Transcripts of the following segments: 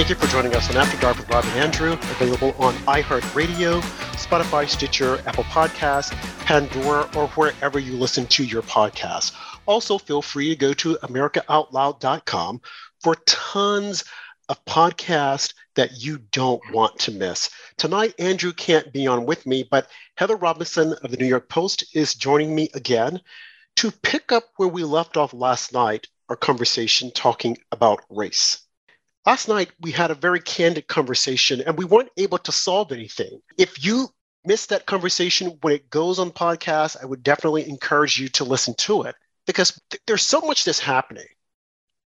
Thank you for joining us on After Dark with Rob and Andrew, available on iHeartRadio, Spotify, Stitcher, Apple Podcasts, Pandora, or wherever you listen to your podcasts. Also, feel free to go to AmericaOutloud.com for tons of podcasts that you don't want to miss. Tonight, Andrew can't be on with me, but Heather Robinson of the New York Post is joining me again to pick up where we left off last night, our conversation talking about race. Last night, we had a very candid conversation and we weren't able to solve anything. If you missed that conversation when it goes on podcast, I would definitely encourage you to listen to it because th- there's so much that's happening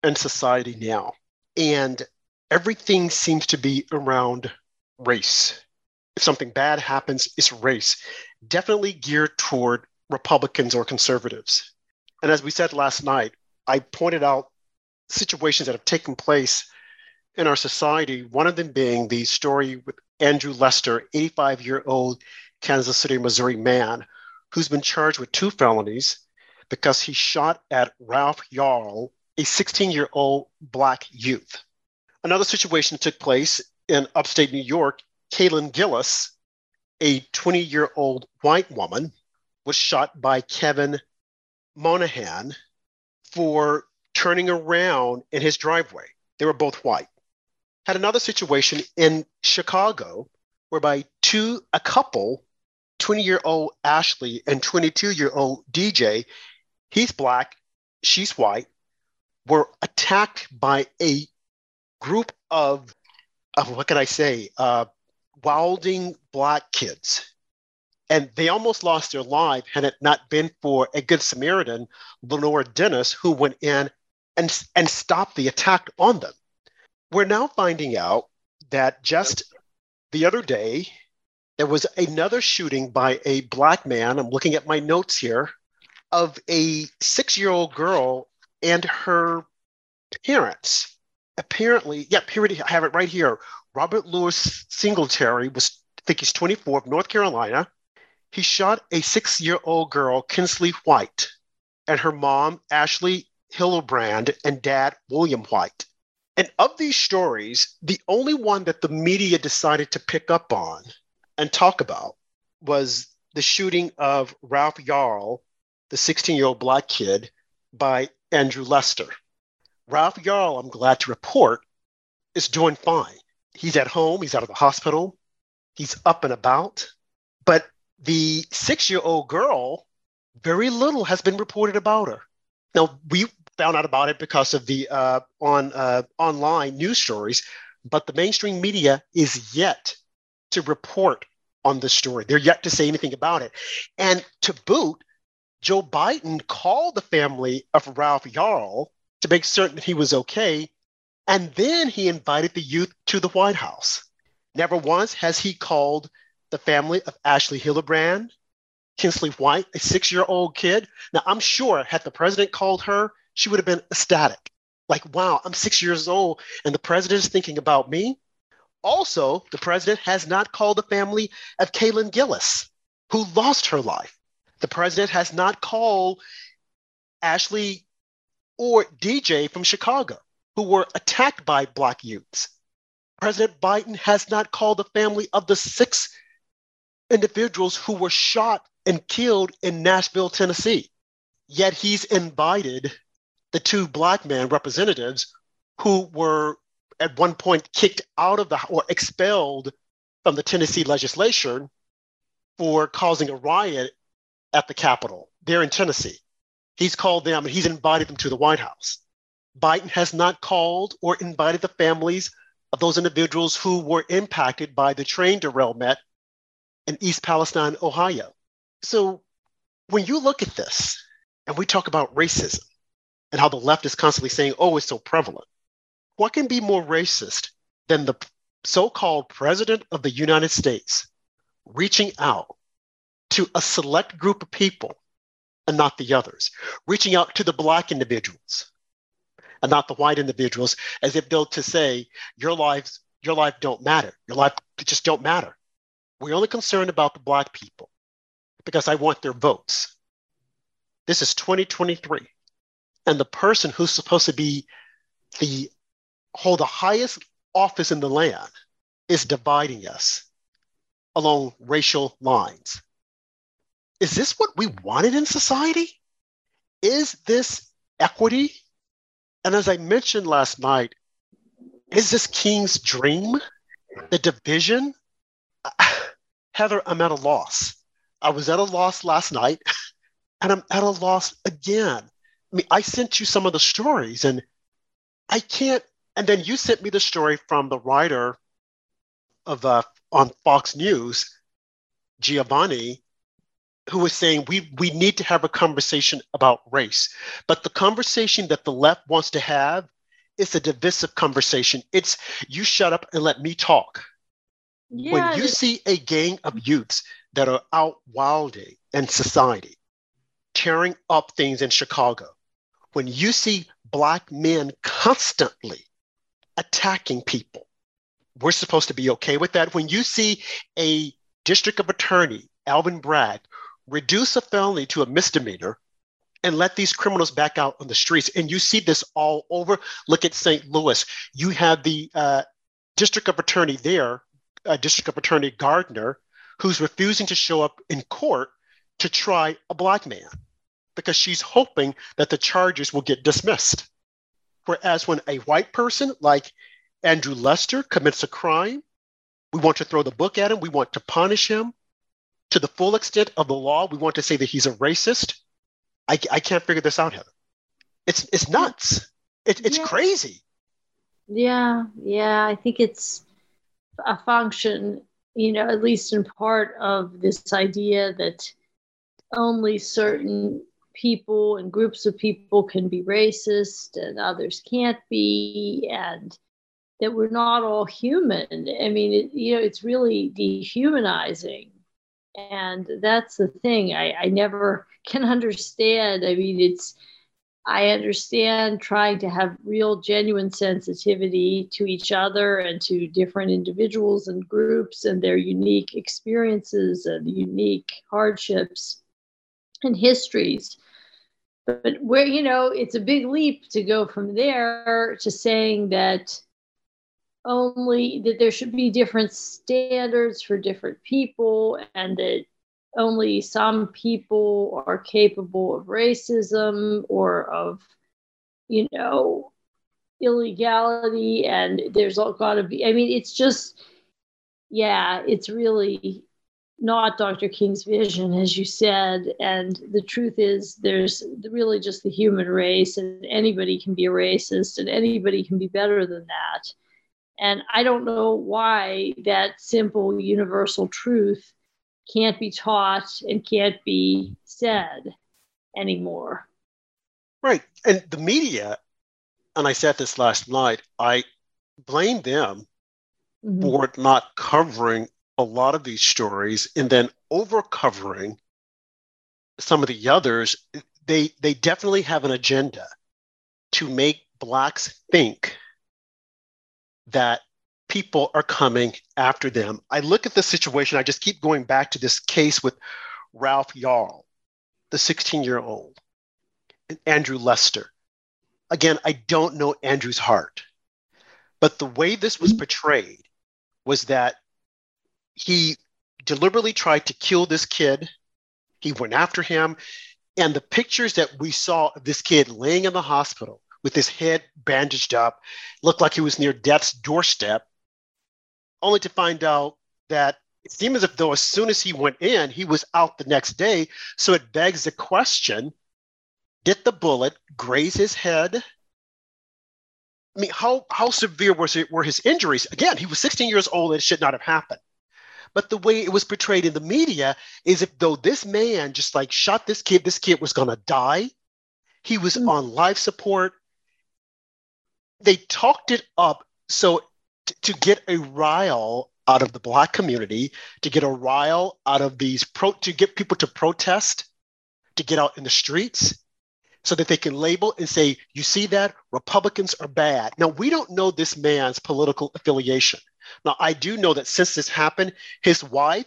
in society now. And everything seems to be around race. If something bad happens, it's race, definitely geared toward Republicans or conservatives. And as we said last night, I pointed out situations that have taken place in our society, one of them being the story with Andrew Lester, 85 year old Kansas City, Missouri man who's been charged with two felonies because he shot at Ralph Yarl, a 16 year old Black youth. Another situation took place in upstate New York. Kaylin Gillis, a 20 year old white woman, was shot by Kevin Monahan for turning around in his driveway. They were both white had another situation in Chicago whereby two, a couple, 20 year old Ashley and 22 year old DJ, he's black, she's white, were attacked by a group of, of what can I say, uh, wilding black kids. And they almost lost their life had it not been for a good Samaritan, Lenora Dennis, who went in and, and stopped the attack on them. We're now finding out that just the other day, there was another shooting by a black man. I'm looking at my notes here of a six year old girl and her parents. Apparently, yeah, here I have it right here. Robert Lewis Singletary was, I think he's 24 of North Carolina. He shot a six year old girl, Kinsley White, and her mom, Ashley Hilderbrand, and dad, William White. And of these stories, the only one that the media decided to pick up on and talk about was the shooting of Ralph Yarl, the 16 year old black kid, by Andrew Lester. Ralph Yarl, I'm glad to report, is doing fine. He's at home, he's out of the hospital, he's up and about. But the six year old girl, very little has been reported about her. Now, we found out about it because of the uh, on uh, online news stories, but the mainstream media is yet to report on this story. They're yet to say anything about it. And to boot, Joe Biden called the family of Ralph Yarl to make certain that he was okay, and then he invited the youth to the White House. Never once has he called the family of Ashley Hilderbrand, Kinsley White, a six year old kid. Now, I'm sure had the president called her, she would have been ecstatic. Like, wow, I'm six years old and the president is thinking about me. Also, the president has not called the family of Kaylin Gillis, who lost her life. The president has not called Ashley or DJ from Chicago, who were attacked by Black youths. President Biden has not called the family of the six individuals who were shot and killed in Nashville, Tennessee. Yet he's invited the two black men representatives who were at one point kicked out of the or expelled from the Tennessee legislature for causing a riot at the Capitol there in Tennessee. He's called them and he's invited them to the White House. Biden has not called or invited the families of those individuals who were impacted by the train derailment in East Palestine, Ohio. So when you look at this and we talk about racism, and how the left is constantly saying, oh, it's so prevalent. What can be more racist than the so called president of the United States reaching out to a select group of people and not the others, reaching out to the Black individuals and not the white individuals, as if though to say, your lives, your life don't matter. Your life just don't matter. We're only concerned about the Black people because I want their votes. This is 2023 and the person who's supposed to be the hold the highest office in the land is dividing us along racial lines. Is this what we wanted in society? Is this equity? And as I mentioned last night, is this King's dream? The division? Heather, I'm at a loss. I was at a loss last night and I'm at a loss again. I mean, I sent you some of the stories and I can't. And then you sent me the story from the writer of uh, on Fox News, Giovanni, who was saying we we need to have a conversation about race, but the conversation that the left wants to have is a divisive conversation. It's you shut up and let me talk. Yeah, when you see a gang of youths that are out wilding in society, tearing up things in Chicago, when you see black men constantly attacking people, we're supposed to be okay with that. When you see a district of attorney, Alvin Bragg, reduce a felony to a misdemeanor and let these criminals back out on the streets, and you see this all over. Look at St. Louis. You have the uh, district of attorney there, uh, district of attorney Gardner, who's refusing to show up in court to try a black man because she's hoping that the charges will get dismissed. Whereas when a white person like Andrew Lester commits a crime, we want to throw the book at him, we want to punish him to the full extent of the law, we want to say that he's a racist. I, I can't figure this out, Heather. It's, it's nuts. It, it's yeah. crazy. Yeah, yeah. I think it's a function, you know, at least in part of this idea that only certain people and groups of people can be racist and others can't be and that we're not all human. I mean it, you know it's really dehumanizing. And that's the thing. I, I never can understand. I mean it's i understand trying to have real genuine sensitivity to each other and to different individuals and groups and their unique experiences and unique hardships and histories but where you know it's a big leap to go from there to saying that only that there should be different standards for different people and that only some people are capable of racism or of you know illegality. And there's all got to be i mean it's just yeah it's really not Dr. King's vision, as you said. And the truth is, there's really just the human race, and anybody can be a racist, and anybody can be better than that. And I don't know why that simple universal truth can't be taught and can't be said anymore. Right. And the media, and I said this last night, I blame them mm-hmm. for not covering a lot of these stories and then over covering some of the others, they they definitely have an agenda to make blacks think that people are coming after them. I look at the situation, I just keep going back to this case with Ralph Yarl, the 16 year old, and Andrew Lester. Again, I don't know Andrew's heart, but the way this was portrayed was that he deliberately tried to kill this kid. He went after him. And the pictures that we saw of this kid laying in the hospital with his head bandaged up looked like he was near death's doorstep, only to find out that it seemed as if though as soon as he went in, he was out the next day. So it begs the question did the bullet graze his head? I mean, how, how severe was it, were his injuries? Again, he was 16 years old it should not have happened. But the way it was portrayed in the media is if though this man just like shot this kid, this kid was going to die. He was mm. on life support. They talked it up so t- to get a rile out of the black community, to get a rile out of these pro, to get people to protest, to get out in the streets, so that they can label and say, you see that Republicans are bad. Now, we don't know this man's political affiliation. Now, I do know that since this happened, his wife,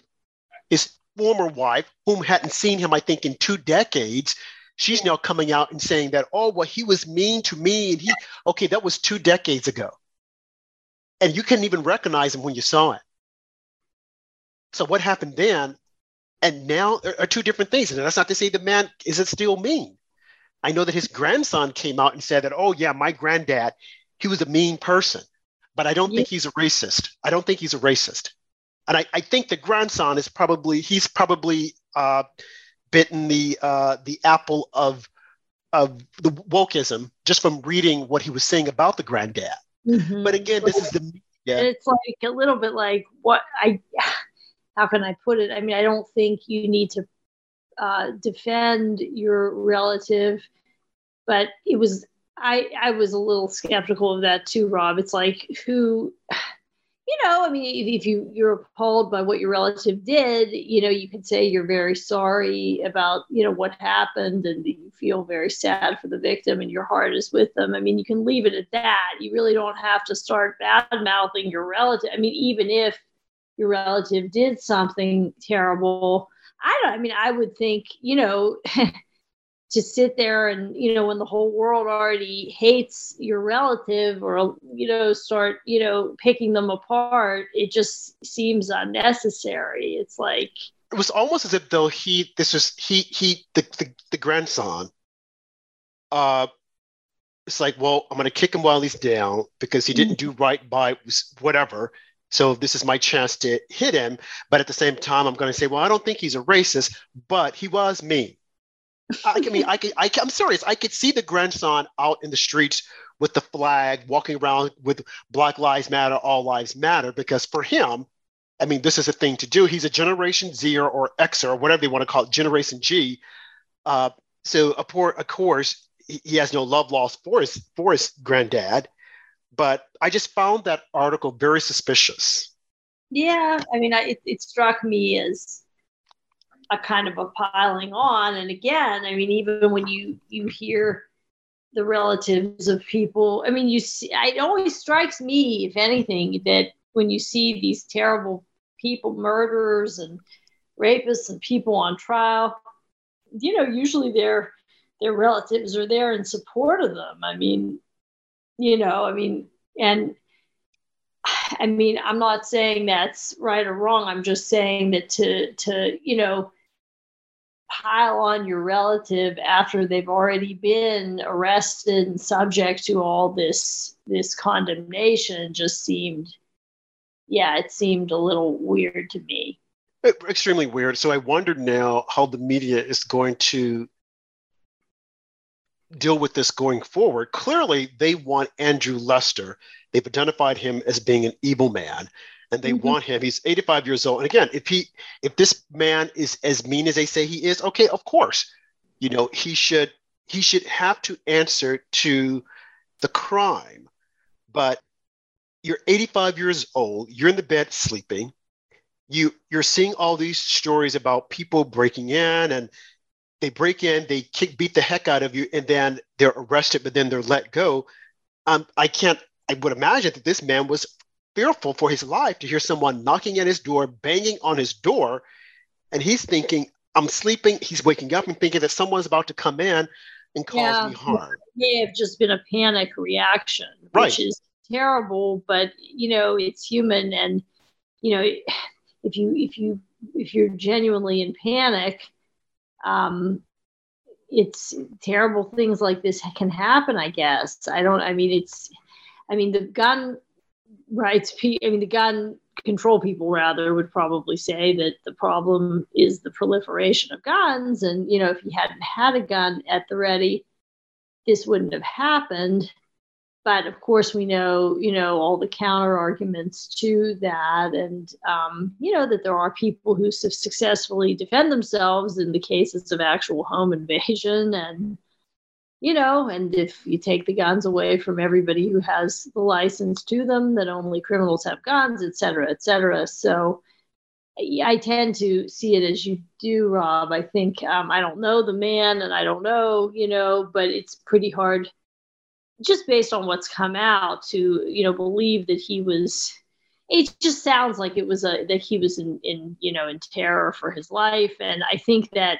his former wife, whom hadn't seen him, I think, in two decades, she's now coming out and saying that, oh, well, he was mean to me. And he, okay, that was two decades ago. and you couldn't even recognize him when you saw it. So what happened then and now are two different things. And that's not to say the man isn't still mean. I know that his grandson came out and said that, oh, yeah, my granddad, he was a mean person, but I don't yeah. think he's a racist. I don't think he's a racist. And I, I think the grandson is probably, he's probably uh, bitten the, uh, the apple of, of the wokeism just from reading what he was saying about the granddad. Mm-hmm. But again, this is the yeah. It's like a little bit like what I how can I put it? I mean, I don't think you need to uh, defend your relative, but it was I I was a little skeptical of that too, Rob. It's like who you know, I mean, if, you you're appalled by what your relative did, you know, you could say you're very sorry about you know what happened, and you feel very sad for the victim, and your heart is with them. I mean, you can leave it at that. You really don't have to start bad mouthing your relative. I mean, even if your relative did something terrible. I don't, I mean, I would think, you know, to sit there and, you know, when the whole world already hates your relative or, you know, start, you know, picking them apart, it just seems unnecessary. It's like, it was almost as if though he, this was, he, he, the, the, the grandson, uh, it's like, well, I'm going to kick him while he's down because he didn't do right by whatever. So this is my chance to hit him. But at the same time, I'm going to say, well, I don't think he's a racist, but he was mean. I, mean, I could, I, I'm serious. I could see the grandson out in the streets with the flag, walking around with Black Lives Matter, All Lives Matter, because for him, I mean, this is a thing to do. He's a Generation Z or Xer or whatever they want to call it, Generation G. Uh, so, of course, he has no love lost for his for his granddad. But I just found that article very suspicious. Yeah, I mean, I, it, it struck me as a kind of a piling on. And again, I mean, even when you you hear the relatives of people, I mean, you see, it always strikes me, if anything, that when you see these terrible people, murderers and rapists and people on trial, you know, usually their their relatives are there in support of them. I mean, you know, I mean, and I mean, I'm not saying that's right or wrong. I'm just saying that to to you know pile on your relative after they've already been arrested and subject to all this this condemnation just seemed yeah it seemed a little weird to me eh, extremely weird so i wonder now how the media is going to deal with this going forward. Clearly, they want Andrew Lester. They've identified him as being an evil man, and they mm-hmm. want him. He's 85 years old. And again, if he if this man is as mean as they say he is, okay, of course, you know he should he should have to answer to the crime. But you're 85 years old. You're in the bed sleeping. You you're seeing all these stories about people breaking in and they break in, they kick, beat the heck out of you, and then they're arrested, but then they're let go. Um, I can't. I would imagine that this man was fearful for his life to hear someone knocking at his door, banging on his door, and he's thinking, "I'm sleeping." He's waking up and thinking that someone's about to come in and cause yeah, me harm. It may have just been a panic reaction, right. which is terrible, but you know it's human, and you know if you if you if you're genuinely in panic um, it's terrible things like this can happen i guess i don't i mean it's i mean the gun rights i mean the gun control people rather would probably say that the problem is the proliferation of guns. And you know if he hadn't had a gun at the ready this wouldn't have happened. But of course we know you know all the counter arguments to that. And um, you know that there are people who successfully defend themselves in the cases of actual home invasion. And you know and if you take the guns away from everybody who has the license to them that only criminals have guns et cetera et cetera so I tend to see it as you do, Rob. I think um, I don't know the man, and I don't know, you know, but it's pretty hard just based on what's come out to you know believe that he was it just sounds like it was a that he was in in you know in terror for his life and i think that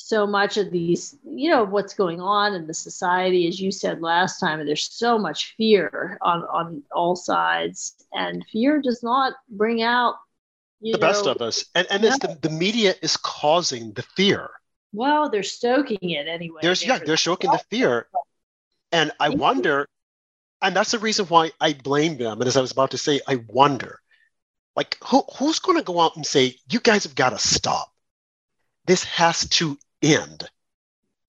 so much of these, you know, what's going on in the society, as you said last time, and there's so much fear on, on all sides. And fear does not bring out the know, best of us. And, and no. the, the media is causing the fear. Well, they're stoking it anyway. There's yeah, they're stoking the fear. And I wonder, and that's the reason why I blame them. And as I was about to say, I wonder, like who who's going to go out and say, you guys have got to stop. This has to end.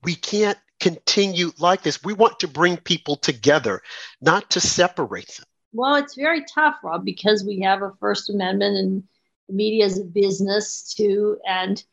We can't continue like this. We want to bring people together, not to separate them. Well, it's very tough, Rob, because we have a First Amendment and the media is a business too. And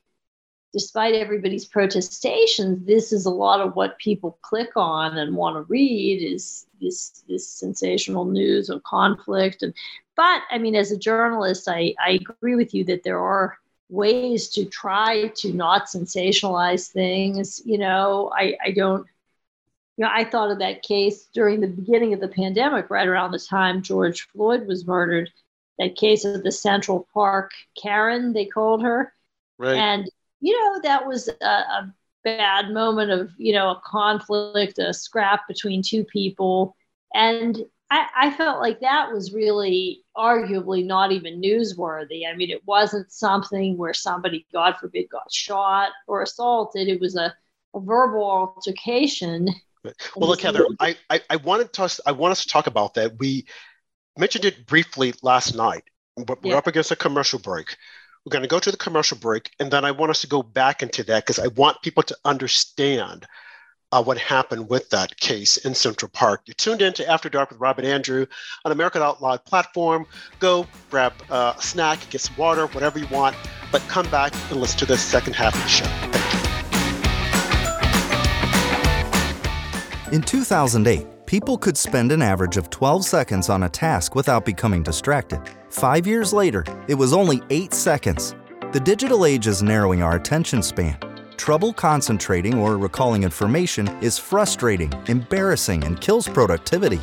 despite everybody's protestations, this is a lot of what people click on and want to read is this this sensational news of conflict. And but I mean, as a journalist, I, I agree with you that there are ways to try to not sensationalize things. You know, I, I don't, you know, I thought of that case during the beginning of the pandemic, right around the time George Floyd was murdered, that case of the Central Park Karen, they called her. Right. And, you know, that was a, a bad moment of, you know, a conflict, a scrap between two people. And I, I, felt like that was really arguably not even newsworthy. I mean, it wasn't something where somebody, God forbid, got shot or assaulted. It was a, a verbal altercation. Well, look, Heather, I, I, I wanted to I want us to talk about that. We mentioned it briefly last night, but we're yeah. up against a commercial break. We're going to go to the commercial break, and then I want us to go back into that because I want people to understand uh, what happened with that case in Central Park. You tuned in to After Dark with Rob and Andrew on America Out Loud platform. Go grab uh, a snack, get some water, whatever you want, but come back and listen to the second half of the show. Thank you. In 2008, people could spend an average of 12 seconds on a task without becoming distracted. Five years later, it was only eight seconds. The digital age is narrowing our attention span Trouble concentrating or recalling information is frustrating, embarrassing, and kills productivity.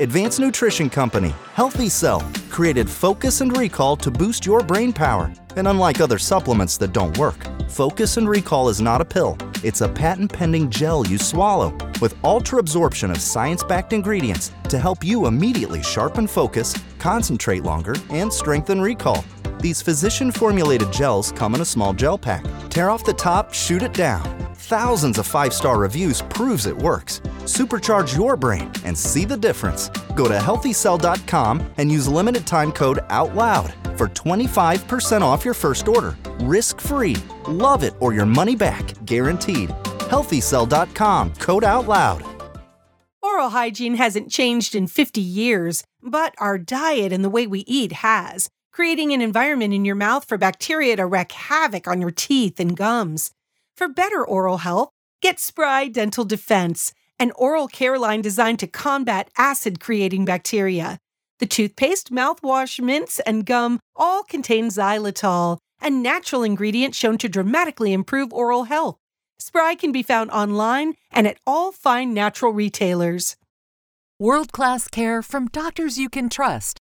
Advanced Nutrition Company, Healthy Cell, created Focus and Recall to boost your brain power. And unlike other supplements that don't work, Focus and Recall is not a pill. It's a patent pending gel you swallow with ultra absorption of science backed ingredients to help you immediately sharpen focus, concentrate longer, and strengthen recall. These physician formulated gels come in a small gel pack. Tear off the top, shoot it down. Thousands of five star reviews proves it works. Supercharge your brain and see the difference. Go to healthycell.com and use limited time code OUTLOUD for 25% off your first order. Risk free. Love it or your money back. Guaranteed. Healthycell.com code OUTLOUD. Oral hygiene hasn't changed in 50 years, but our diet and the way we eat has creating an environment in your mouth for bacteria to wreak havoc on your teeth and gums. For better oral health, get Spry Dental Defense, an oral care line designed to combat acid creating bacteria. The toothpaste, mouthwash, mints, and gum all contain xylitol, a natural ingredient shown to dramatically improve oral health. Spry can be found online and at all fine natural retailers. World class care from doctors you can trust,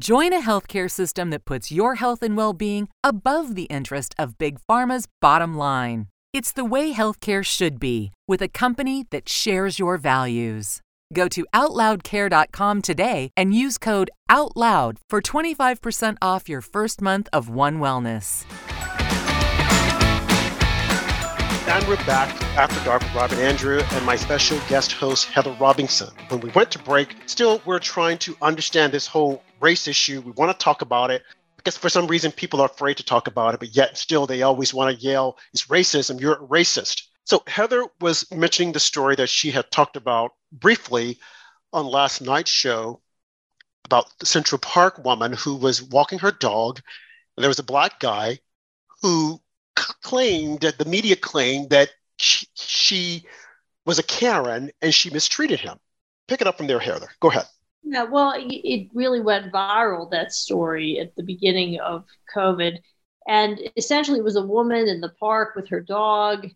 Join a healthcare system that puts your health and well being above the interest of Big Pharma's bottom line. It's the way healthcare should be, with a company that shares your values. Go to OutLoudCare.com today and use code OUTLOUD for 25% off your first month of One Wellness. And we're back after dark with Rob and Andrew and my special guest host, Heather Robinson. When we went to break, still we're trying to understand this whole race issue. We want to talk about it because for some reason people are afraid to talk about it, but yet still they always want to yell, it's racism, you're a racist. So Heather was mentioning the story that she had talked about briefly on last night's show about the Central Park woman who was walking her dog. And there was a black guy who claimed that the media claimed that she, she was a Karen and she mistreated him. Pick it up from there, Heather. Go ahead. Yeah, well, it really went viral, that story at the beginning of COVID. And essentially, it was a woman in the park with her dog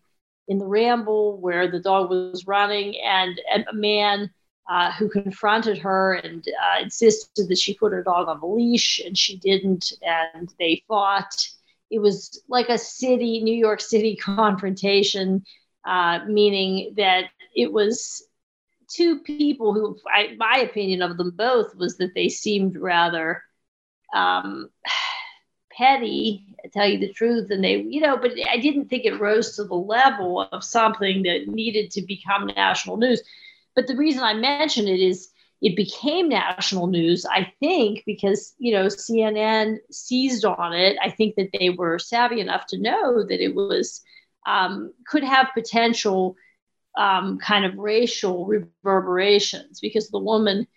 in the ramble where the dog was running, and, a man uh, who confronted her and uh, insisted that she put her dog on the leash, and she didn't, and they fought. It was like a city, New York City confrontation, uh, meaning that it was two people who, I, my opinion of them both was that they seemed rather um, petty, to tell you the truth. And they, you know, but I didn't think it rose to the level of something that needed to become national news. But the reason I mention it is it became national news, I think, because, you know, CNN seized on it. I think that they were savvy enough to know that it was, um, could have potential um, kind of racial reverberations because the woman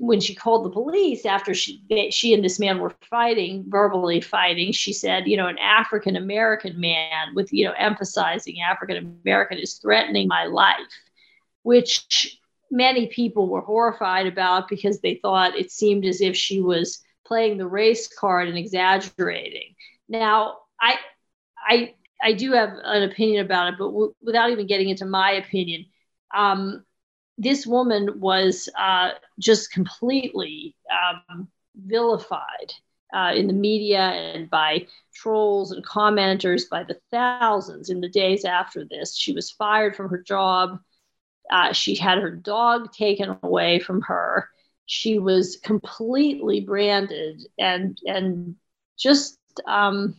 when she called the police after she she and this man were fighting verbally fighting she said you know an african american man with you know emphasizing african american is threatening my life which many people were horrified about because they thought it seemed as if she was playing the race card and exaggerating. Now i i I do have an opinion about it, but w- without even getting into my opinion, um, this woman was uh, just completely um, vilified uh, in the media and by trolls and commenters by the thousands in the days after this. She was fired from her job. Uh, she had her dog taken away from her. She was completely branded and and just um,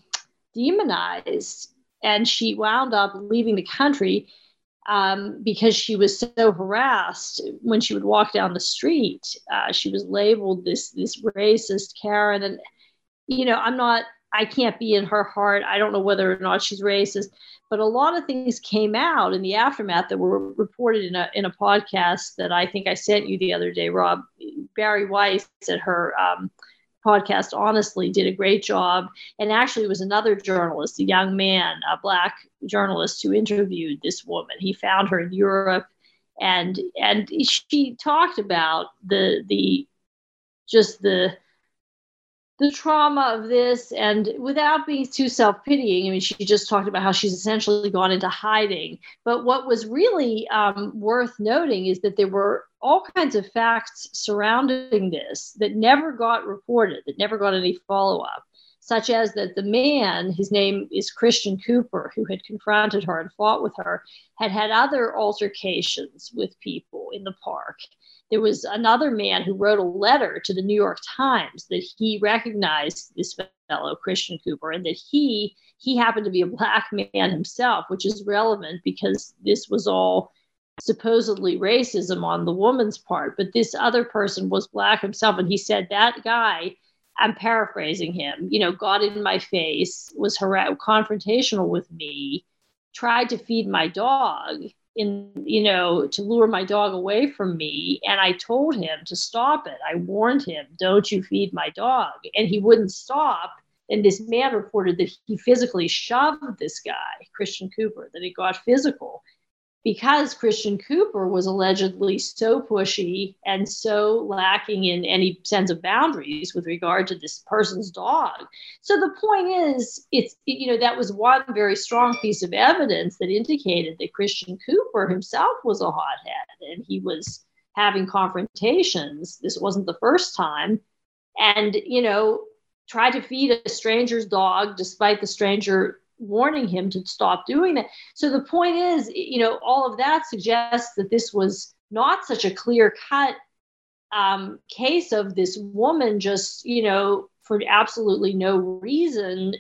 demonized and she wound up leaving the country um, because she was so harassed when she would walk down the street. Uh, she was labeled this this racist Karen, and you know, I'm not. I can't be in her heart. I don't know whether or not she's racist, but a lot of things came out in the aftermath that were reported in a in a podcast that I think I sent you the other day, Rob. Bari Weiss at her um, podcast honestly did a great job. And actually it was another journalist a young man a black journalist who interviewed this woman. He found her in europe and and she talked about the the just the the trauma of this. And without being too self-pitying i mean she just talked about how she's essentially gone into hiding. But what was really um, worth noting is that there were all kinds of facts surrounding this that never got reported that never got any follow-up such as that the man his name is christian cooper who had confronted her and fought with her had had other altercations with people in the park. There was another man who wrote a letter to the New York Times that he recognized this fellow Christian Cooper and that he he happened to be a black man himself, which is relevant because this was all supposedly racism on the woman's part, but this other person was black himself and he said that guy I'm paraphrasing him, you know, got in my face, was har- confrontational with me, tried to feed my dog, in you know to lure my dog away from me and i told him to stop it. I warned him don't you feed my dog. And he wouldn't stop and this man reported that he physically shoved this guy christian cooper that it got physical because Christian Cooper was allegedly so pushy and so lacking in any sense of boundaries with regard to this person's dog. So the point is, it's you know that was one very strong piece of evidence that indicated that Christian Cooper himself was a hothead and he was having confrontations. This wasn't the first time, and you know tried to feed a stranger's dog despite the stranger warning him to stop doing that. So the point is, you know, all of that suggests that this was not such a clear cut um, case of this woman just, you know, for absolutely no reason,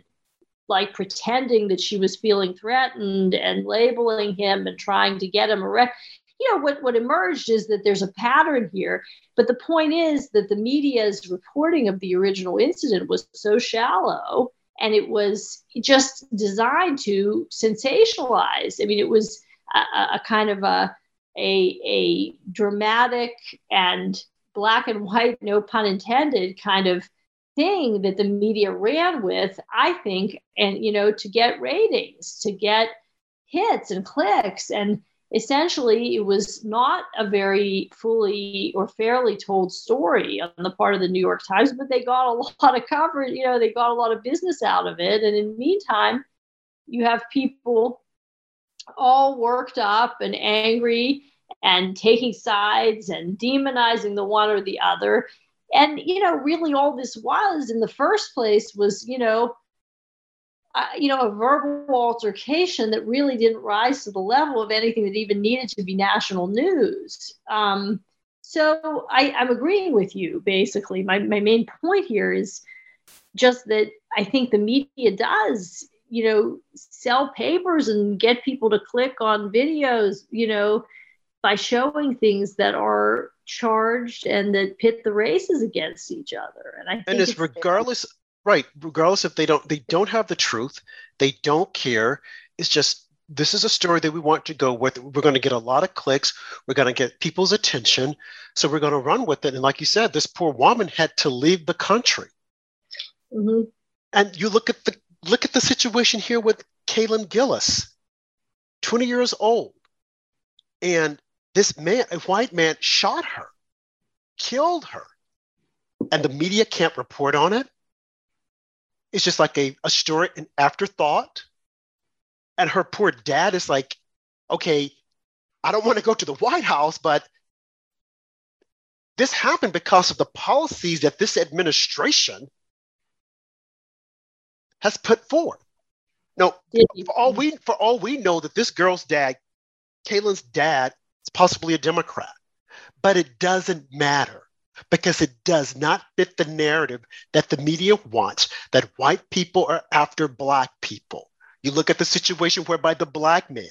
like pretending that she was feeling threatened and labeling him and trying to get him arrested. You know, what, what emerged is that there's a pattern here. But the point is that the media's reporting of the original incident was so shallow and it was just designed to sensationalize. I mean, it was a, a kind of a, a, a dramatic and black and white, no pun intended, kind of thing that the media ran with, I think, and you know, to get ratings, to get hits and clicks. And essentially, it was not a very fully or fairly told story on the part of the New York Times, but they got a lot of coverage. You know, they got a lot of business out of it. And in the meantime, you have people all worked up and angry and taking sides and demonizing the one or the other. And, you know, really all this was in the first place was, you know, uh, you know, a verbal altercation that really didn't rise to the level of anything that even needed to be national news. Um, so I, I'm agreeing with you, basically. My, my main point here is just that I think the media does, you know, sell papers and get people to click on videos, you know, by showing things that are charged and that pit the races against each other. And I think and it's, it's regardless right, regardless if they don't they don't have the truth, they don't care. It's just this is a story that we want to go with. We're going to get a lot of clicks. We're going to get people's attention. So we're going to run with it. And like you said, this poor woman had to leave the country. Mm-hmm. And you look at the look at the situation here with Kaylin Gillis, 20 years old. And this man, a white man, shot her, killed her, and the media can't report on it. It's just like a, a story, an afterthought. And her poor dad is like, okay, I don't want to go to the White House, but this happened because of the policies that this administration has put forth. No, for all we for all we know that this girl's dad, Kaylin's dad, is possibly a Democrat, but it doesn't matter because it does not fit the narrative that the media wants that white people are after black people. You look at the situation whereby the black man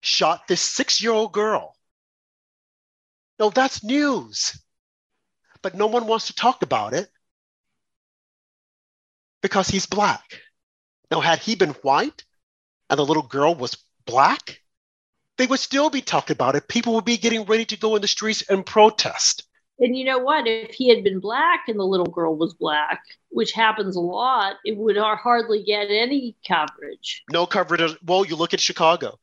shot this six year old girl. No, that's news. But no one wants to talk about it because he's black. Now, had he been white and the little girl was black, they would still be talking about it. People would be getting ready to go in the streets and protest. And you know what? If he had been black and the little girl was black, which happens a lot, it would hardly get any coverage. No coverage. Well, you look at Chicago.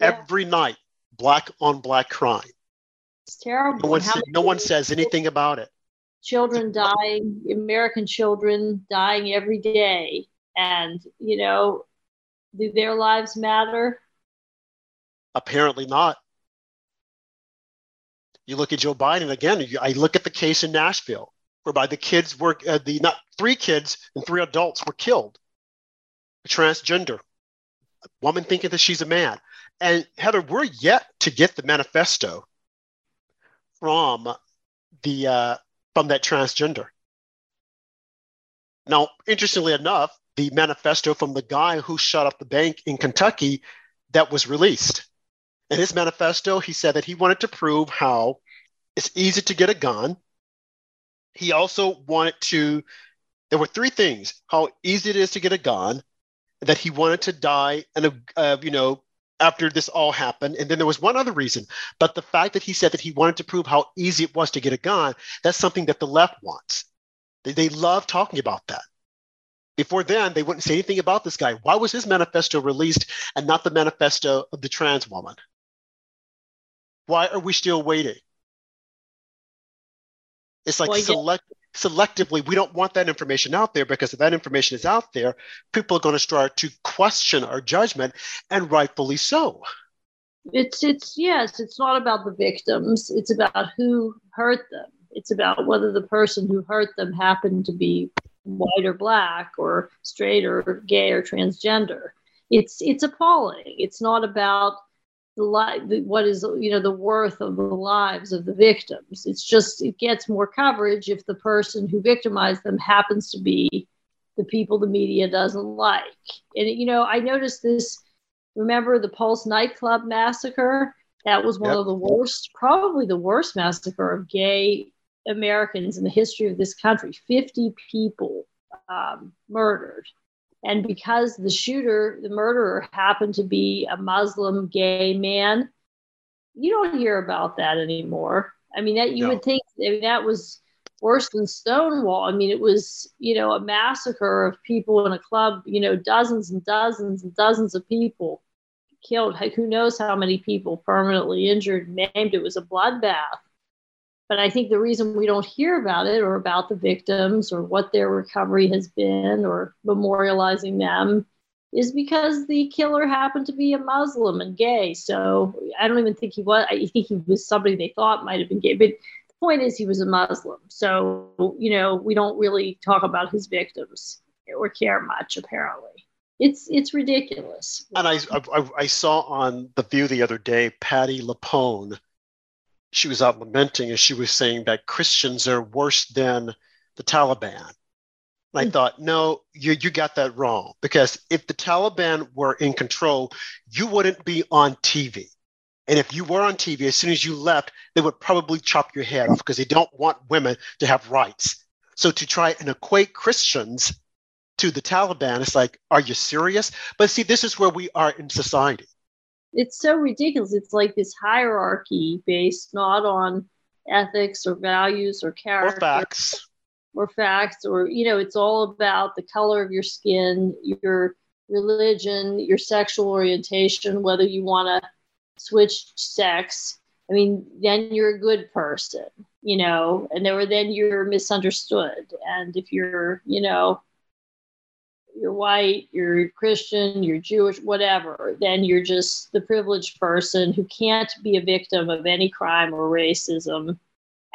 Yeah. Every night, black on black crime. It's terrible. No one, no one says anything about it. Children dying, American children dying every day. And, you know, do their lives matter? Apparently not. You look at Joe Biden again. I look at the case in Nashville, whereby the kids were uh, the not three kids and three adults were killed. A transgender a woman thinking that she's a man. And Heather, we're yet to get the manifesto from the uh, from that transgender. Now, interestingly enough, the manifesto from the guy who shot up the bank in Kentucky that was released in his manifesto, he said that he wanted to prove how it's easy to get a gun. He also wanted to, there were three things how easy it is to get a gun, that he wanted to die, and, uh, you know, after this all happened. And then there was one other reason. But the fact that he said that he wanted to prove how easy it was to get a gun, that's something that the left wants. They, they love talking about that. Before then, they wouldn't say anything about this guy. Why was his manifesto released and not the manifesto of the trans woman? Why are we still waiting? It's like well, select selectively, we don't want that information out there because if that information is out there, people are going to start to question our judgment, and rightfully so. It's it's yes, it's not about the victims. It's about who hurt them. It's about whether the person who hurt them happened to be white or black or straight or gay or transgender. It's it's appalling. It's not about the life what is you know the worth of the lives of the victims. It's just it gets more coverage if the person who victimized them happens to be the people the media doesn't like. And you know i noticed this remember the pulse nightclub massacre? That was one yep. of the worst probably the worst massacre of gay americans in the history of this country. 50 people um, murdered and because the shooter, the murderer, happened to be a Muslim gay man, you don't hear about that anymore. I mean, that you no. would think I mean, that was worse than Stonewall. I mean, it was, you know, a massacre of people in a club, you know, dozens and dozens and dozens of people killed. Who knows how many people permanently injured, maimed. It was a bloodbath. But I think the reason we don't hear about it or about the victims or what their recovery has been or memorializing them is because the killer happened to be a Muslim and gay. So I don't even think he was, I think he was somebody they thought might have been gay. But the point is, he was a Muslim. So, you know, we don't really talk about his victims or care much, apparently. It's it's ridiculous. And I, I, I saw on The View the other day, Patti LuPone she was out lamenting and she was saying that Christians are worse than the Taliban. And I hmm. thought, no, you, you got that wrong. Because if the Taliban were in control, you wouldn't be on TV. And if you were on TV, as soon as you left, they would probably chop your head off because they don't want women to have rights. So to try and equate Christians to the Taliban, it's like, are you serious? But see, this is where we are in society it's so ridiculous. It's like this hierarchy based not on ethics or values or character or facts. or facts or you know it's all about the color of your skin your religion your sexual orientation whether you want to switch sex. I mean then you're a good person you know and there were then you're misunderstood. And if you're you know you're white, you're Christian, you're Jewish, whatever, then you're just the privileged person who can't be a victim of any crime or racism.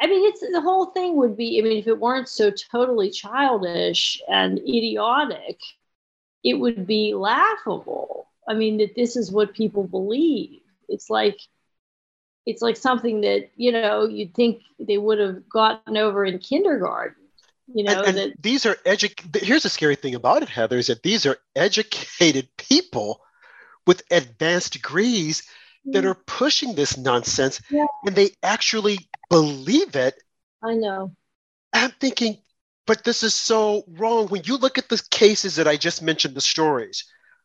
I mean, it's the whole thing would be, I mean, if it weren't so totally childish and idiotic, it would be laughable. I mean, that this is what people believe. It's like, it's like something that, you know, you'd think they would have gotten over in kindergarten you know and, and these are edu- here's the scary thing about it heather is that these are educated people with advanced degrees that are pushing this nonsense yeah. and they actually believe it. I know. I'm thinking but this is so wrong. When you look at the cases that i just mentioned the stories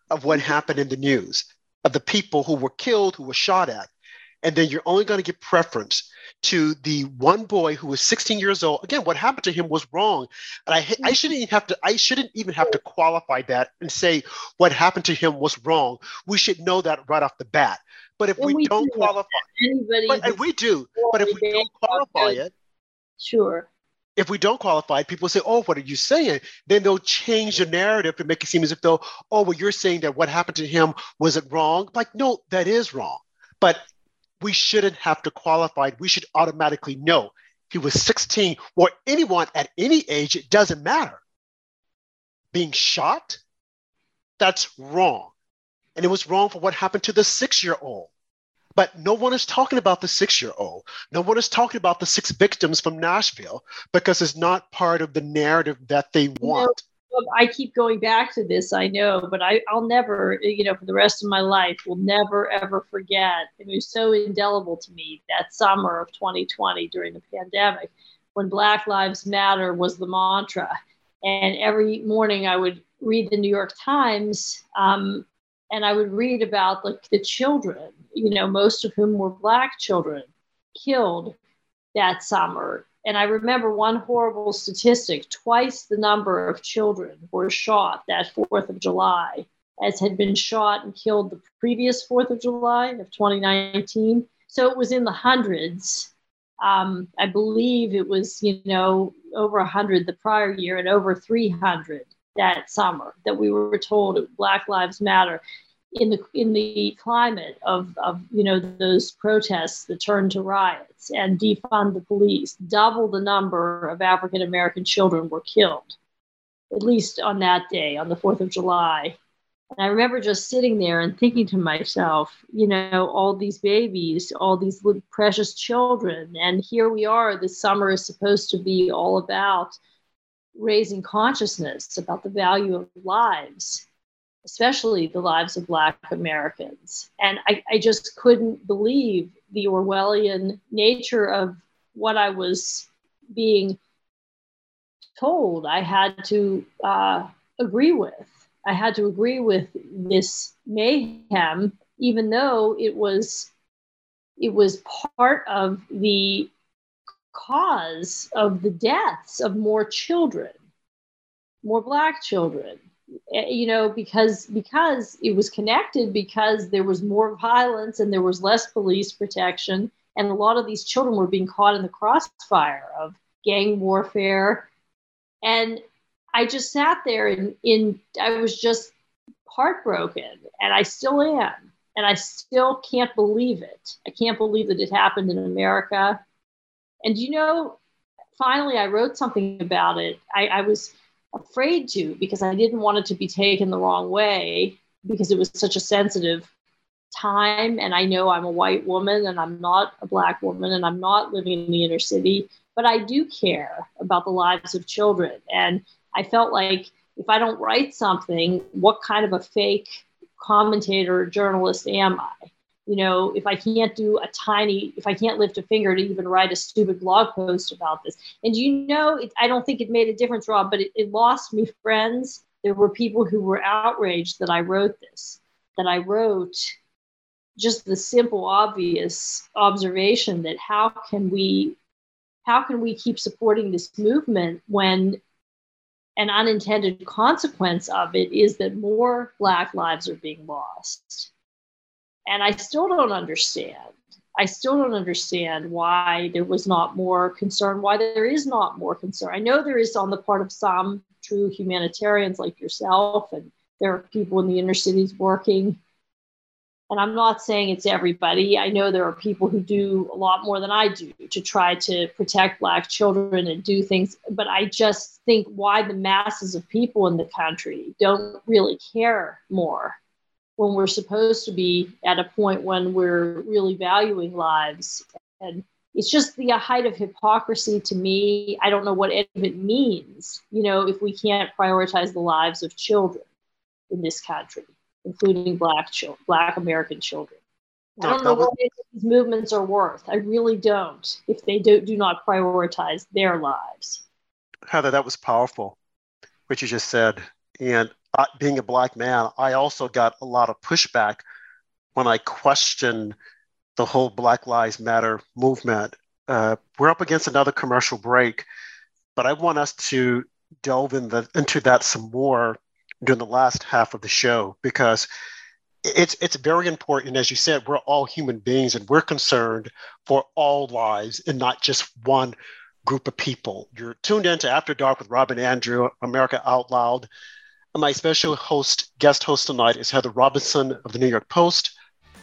of what mm-hmm. happened in the news of the people who were killed who were shot at and then you're only going to get preference to the one boy who was 16 years old. Again, what happened to him was wrong, and I I mm-hmm. shouldn't even have to I shouldn't even have to qualify that and say what happened to him was wrong. We should know that right off the bat. But if we, we, don't do qualify, anybody but, and we do, but if we don't qualify it, sure. If we don't qualify it, people say, "Oh, what are you saying?" Then they'll change the narrative to make it seem as if though, "Oh, well, you're saying that what happened to him was it wrong?" Like, no, that is wrong. But we shouldn't have to qualify. We should automatically know. He was 16 or anyone at any age, it doesn't matter. Being shot, that's wrong. And it was wrong for what happened to the six year old. But no one is talking about the six year old. No one is talking about the six victims from Nashville because it's not part of the narrative that they want. I keep going back to this, I know, but I, I'll never, you know, for the rest of my life, will never ever forget. It was so indelible to me that summer of 2020 during the pandemic when Black Lives Matter was the mantra. And every morning I would read the New York Times um, and I would read about like the children, you know, most of whom were Black children killed that summer and I remember one horrible statistic twice the number of children were shot that 4th of July as had been shot and killed the previous 4th of July of 2019. So it was in the hundreds. Um, I believe it was, you know, over 100 the prior year and over 300 that summer that we were told Black Lives Matter in the in the climate of, of you know those protests that turned to riots and defund the police, double the number of African American children were killed, at least on that day, on the Fourth of July. And I remember just sitting there and thinking to myself, you know, all these babies, all these little precious children, and here we are. This summer is supposed to be all about raising consciousness about the value of lives especially the lives of Black Americans. And I, I just couldn't believe the Orwellian nature of what I was being told I had to uh, agree with. I had to agree with this mayhem, even though it was it was part of the cause of the deaths of more children, more Black children. Eh, you know, because because it was connected because there was more violence and there was less police protection, and a lot of these children were being caught in the crossfire of gang warfare, and I just sat there and in I was just heartbroken, and I still am, and I still can't believe it. I can't believe that it happened in America, and you know, finally I wrote something about it. I, I was afraid to because I didn't want it to be taken the wrong way because it was such a sensitive time. And I know I'm a white woman and I'm not a black woman and I'm not living in the inner city, but I do care about the lives of children. And I felt like if I don't write something, what kind of a fake commentator or journalist am I? You know, if I can't do a tiny, if I can't lift a finger to even write a stupid blog post about this. And you know, it, I don't think it made a difference, Rob, but it, it lost me friends. There were people who were outraged that I wrote this, that I wrote just the simple, obvious observation that how can we, how can we keep supporting this movement when an unintended consequence of it is that more Black lives are being lost and I still don't understand. I still don't understand why there was not more concern, why there is not more concern. I know there is on the part of some true humanitarians like yourself, and there are people in the inner cities working. And I'm not saying it's everybody. I know there are people who do a lot more than I do to try to protect Black children and do things. But I just think why the masses of people in the country don't really care more when we're supposed to be at a point when we're really valuing lives. And it's just the height of hypocrisy to me. I don't know what it means, you know, if we can't prioritize the lives of children in this country, including Black children, Black American children. I don't know what these movements are worth. I really don't. If they do, do not prioritize their lives. Heather, that was powerful, what you just said. And being a black man, I also got a lot of pushback when I questioned the whole Black Lives Matter movement. Uh, we're up against another commercial break, but I want us to delve in the, into that some more during the last half of the show because it's it's very important. As you said, we're all human beings and we're concerned for all lives and not just one group of people. You're tuned in to After Dark with Rob and Andrew, America Out Loud. My special host, guest host tonight is Heather Robinson of the New York Post.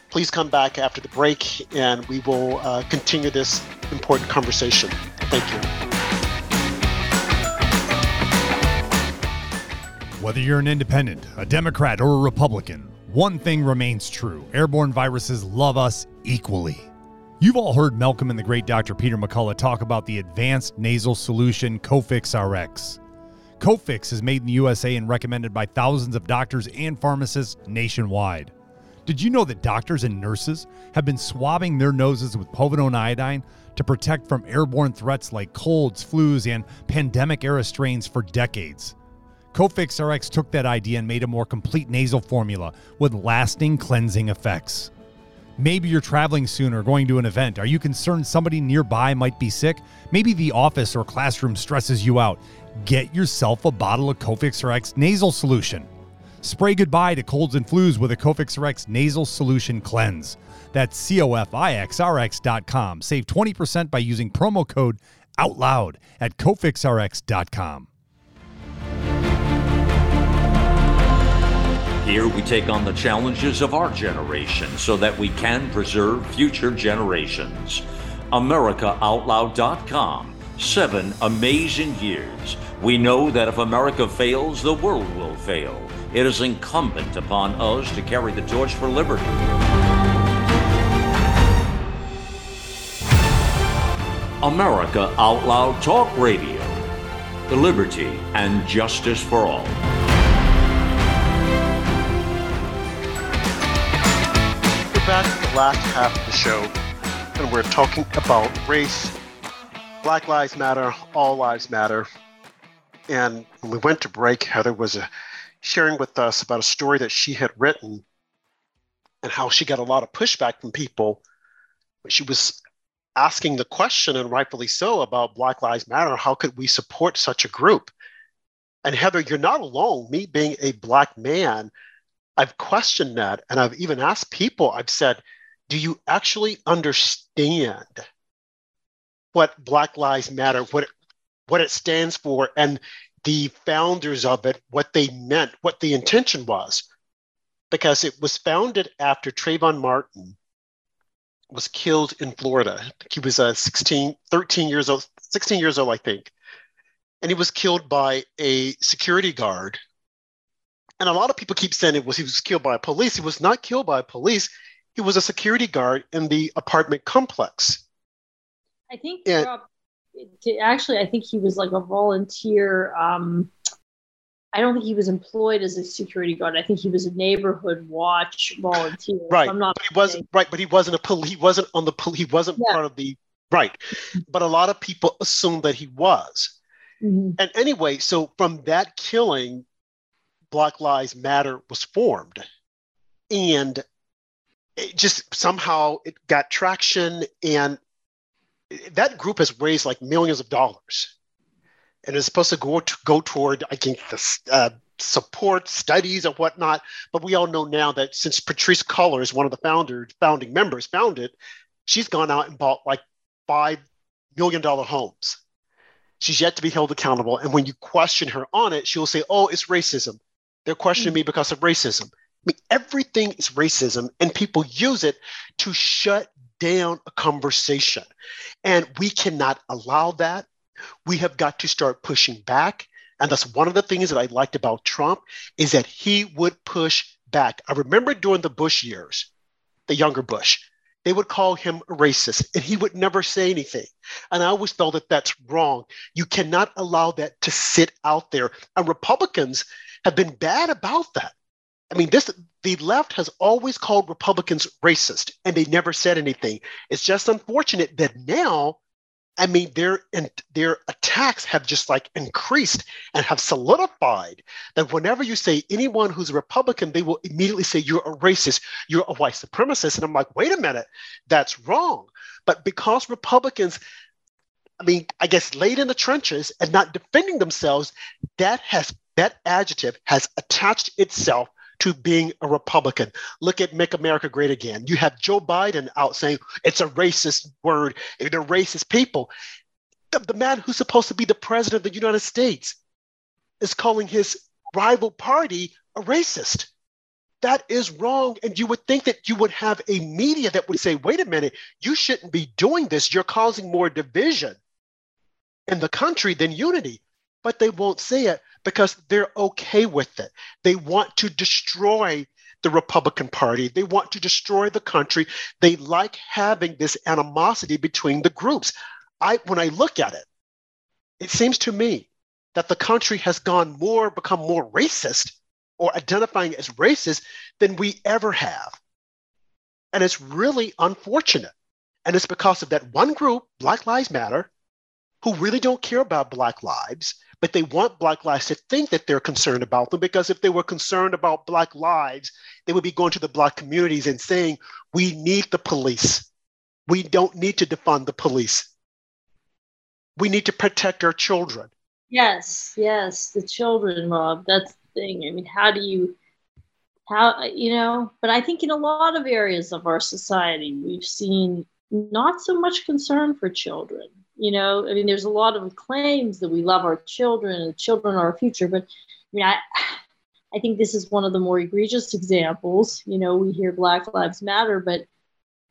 Please come back after the break and we will uh, continue this important conversation. Thank you. Whether you're an independent, a Democrat, or a Republican, one thing remains true airborne viruses love us equally. You've all heard Malcolm and the great Dr. Peter McCullough talk about the advanced nasal solution Cofix RX. Cofix is made in the USA and recommended by thousands of doctors and pharmacists nationwide. Did you know that doctors and nurses have been swabbing their noses with povidone iodine to protect from airborne threats like colds, flus, and pandemic era strains for decades? Cofix RX took that idea and made a more complete nasal formula with lasting cleansing effects. Maybe you're traveling soon or going to an event. Are you concerned somebody nearby might be sick? Maybe the office or classroom stresses you out get yourself a bottle of Cofix RX nasal solution. Spray goodbye to colds and flus with a Cofix RX nasal solution cleanse. That's cofixrx.com. Save 20% by using promo code OUTLOUD at cofixrx.com. Here we take on the challenges of our generation so that we can preserve future generations. AmericaOutloud.com. Seven amazing years we know that if America fails, the world will fail. It is incumbent upon us to carry the torch for liberty. America Out Loud Talk Radio. The liberty and justice for all. We're back to the last half of the show, and we're talking about race, Black Lives Matter, All Lives Matter, and when we went to break, Heather was uh, sharing with us about a story that she had written and how she got a lot of pushback from people. But she was asking the question, and rightfully so, about Black Lives Matter. How could we support such a group? And Heather, you're not alone. Me being a Black man, I've questioned that. And I've even asked people, I've said, do you actually understand what Black Lives Matter, what it, what it stands for, and the founders of it, what they meant, what the intention was? Because it was founded after Trayvon Martin was killed in Florida. He was uh, 16, 13 years old, 16 years old, I think. And he was killed by a security guard. And a lot of people keep saying it was he was killed by police. He was not killed by police. He was a security guard in the apartment complex. I think and, Rob, actually, I think he was like a volunteer. Um, I don't think he was employed as a security guard. I think he was a neighborhood watch volunteer. Right. I'm not but he wasn't right, but he wasn't a police. He wasn't on the police. He wasn't yeah. part of the right. But a lot of people assumed that he was. Mm-hmm. And anyway, so from that killing, Black Lives Matter was formed, and it just somehow it got traction, and that group has raised like millions of dollars and it's supposed to go to go toward I think the uh, support studies or whatnot. But we all know now that since Patrisse is one of the founders, founding members, founded, she's gone out and bought like five million dollar homes. She's yet to be held accountable. And when you question her on it, she'll say, "Oh, it's racism. They're questioning me because of racism." I mean, everything is racism, and people use it to shut down a conversation. And we cannot allow that we have got to start pushing back. And that's one of the things that I liked about Trump is that he would push back. I remember during the Bush years, the younger Bush, they would call him a racist and he would never say anything. And I always felt that that's wrong. You cannot allow that to sit out there. And Republicans have been bad about that. I mean, this the left has always called Republicans racist and they never said anything. It's just unfortunate that now I mean, their and their attacks have just like increased and have solidified that whenever you say anyone who's a Republican, they will immediately say you're a racist, you're a white supremacist, and I'm like, wait a minute, that's wrong. But because Republicans, I mean, I guess laid in the trenches and not defending themselves, that has that adjective has attached itself to being a Republican. Look at Make America Great Again. You have Joe Biden out saying it's a racist word, they're racist people. The, the man who's supposed to be the president of the United States is calling his rival party a racist. That is wrong. And you would think that you would have a media that would say, wait a minute, you shouldn't be doing this. You're causing more division in the country than unity. But they won't say it because they're okay with it. They want to destroy the Republican Party. They want to destroy the country. They like having this animosity between the groups. I when I look at it, it seems to me that the country has gone more become more racist or identifying as racist than we ever have. And it's really unfortunate. And it's because of that one group, Black Lives Matter, who really don't care about Black lives but they want Black lives to think that they're concerned about them because if they were concerned about Black lives, they would be going to the Black communities and saying, We need the police. We don't need to defund the police. We need to protect our children. Yes, yes, the children, Rob. That's the thing. I mean, how do you, how, you know, but I think in a lot of areas of our society, we've seen not so much concern for children you know i mean there's a lot of claims that we love our children and children are our future but i mean i i think this is one of the more egregious examples. You know we hear black lives matter but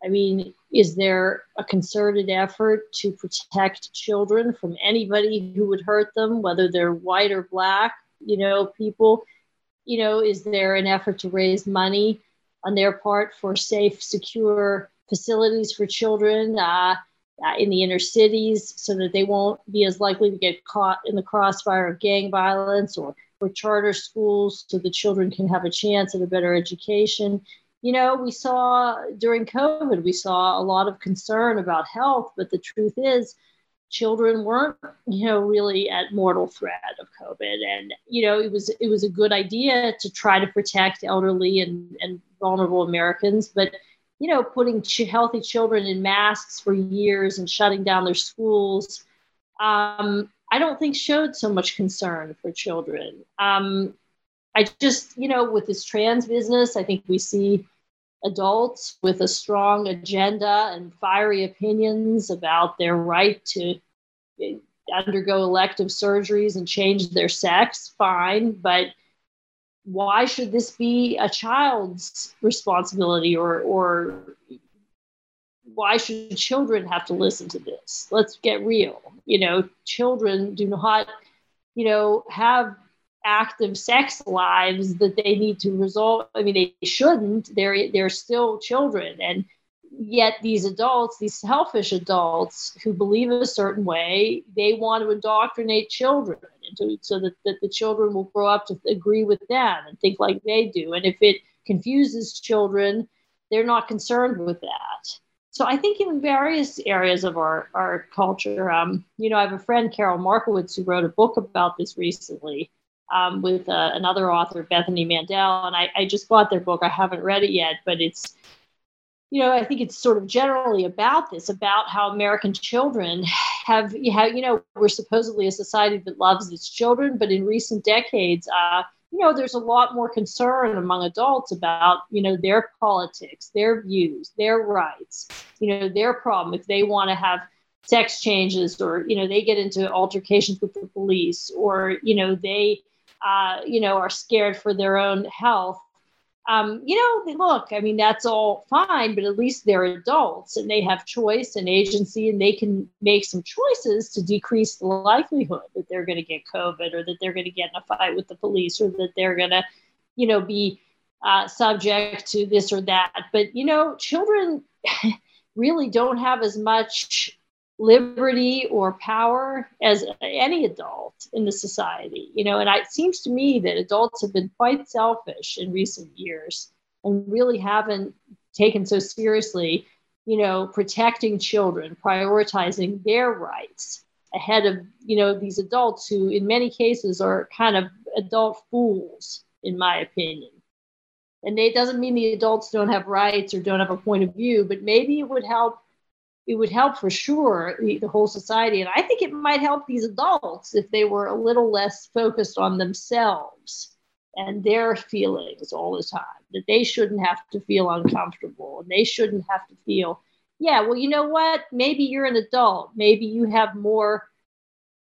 i mean is there a concerted effort to protect children from anybody who would hurt them whether they're white or black you know people? You know is there an effort to raise money on their part for safe secure facilities for children? Uh, Uh, in the inner cities so that they won't be as likely to get caught in the crossfire of gang violence or, or charter schools so the children can have a chance at a better education. You know, we saw during COVID, we saw a lot of concern about health, but the truth is, children weren't you know really at mortal threat of covid and you know it was it was a good idea to try to protect elderly and, and vulnerable americans but you know, putting ch- healthy children in masks for years and shutting down their schools, um, I don't think showed so much concern for children. Um, I just, you know, with this trans business, I think we see adults with a strong agenda and fiery opinions about their right to eh, undergo elective surgeries and change their sex, fine. But why should this be a child's responsibility or or why should children have to listen to this? Let's get real. You know children do not you know have active sex lives that they need to resolve. I mean they shouldn't. They're they're still children. And yet these adults these selfish adults who believe a certain way they want to indoctrinate children so that, that the children will grow up to agree with them and think like they do. And if it confuses children, they're not concerned with that. So I think in various areas of our, our culture, um, you know, I have a friend, Carol Markowitz, who wrote a book about this recently um, with uh, another author, Bethany Mandel. And I, I just bought their book. I haven't read it yet, but it's you know, I think it's sort of generally about this, about how American children have, have, you know, we're supposedly a society that loves its children, but in recent decades, uh, you know, there's a lot more concern among adults about, you know, their politics, their views, their rights, you know, their problem. If they want to have sex changes or, you know, they get into altercations with the police or, you know, they, uh, you know, are scared for their own health um, you know, look, I mean, that's all fine, but at least they're adults and they have choice and agency and they can make some choices to decrease the likelihood that they're going to get COVID or that they're going to get in a fight with the police or that they're going to, you know, be uh, subject to this or that. But, you know, children really don't have as much liberty or power as any adult in the society you know and it seems to me that adults have been quite selfish in recent years and really haven't taken so seriously you know protecting children prioritizing their rights ahead of you know these adults who in many cases are kind of adult fools in my opinion. And it doesn't mean the adults don't have rights or don't have a point of view but maybe it would help it would help for sure the, the, whole society. And I think it might help these adults if they were a little less focused on themselves and their feelings all the time, that they shouldn't have to feel uncomfortable and they shouldn't have to feel, yeah, well, you know what? Maybe you're an adult. Maybe you have more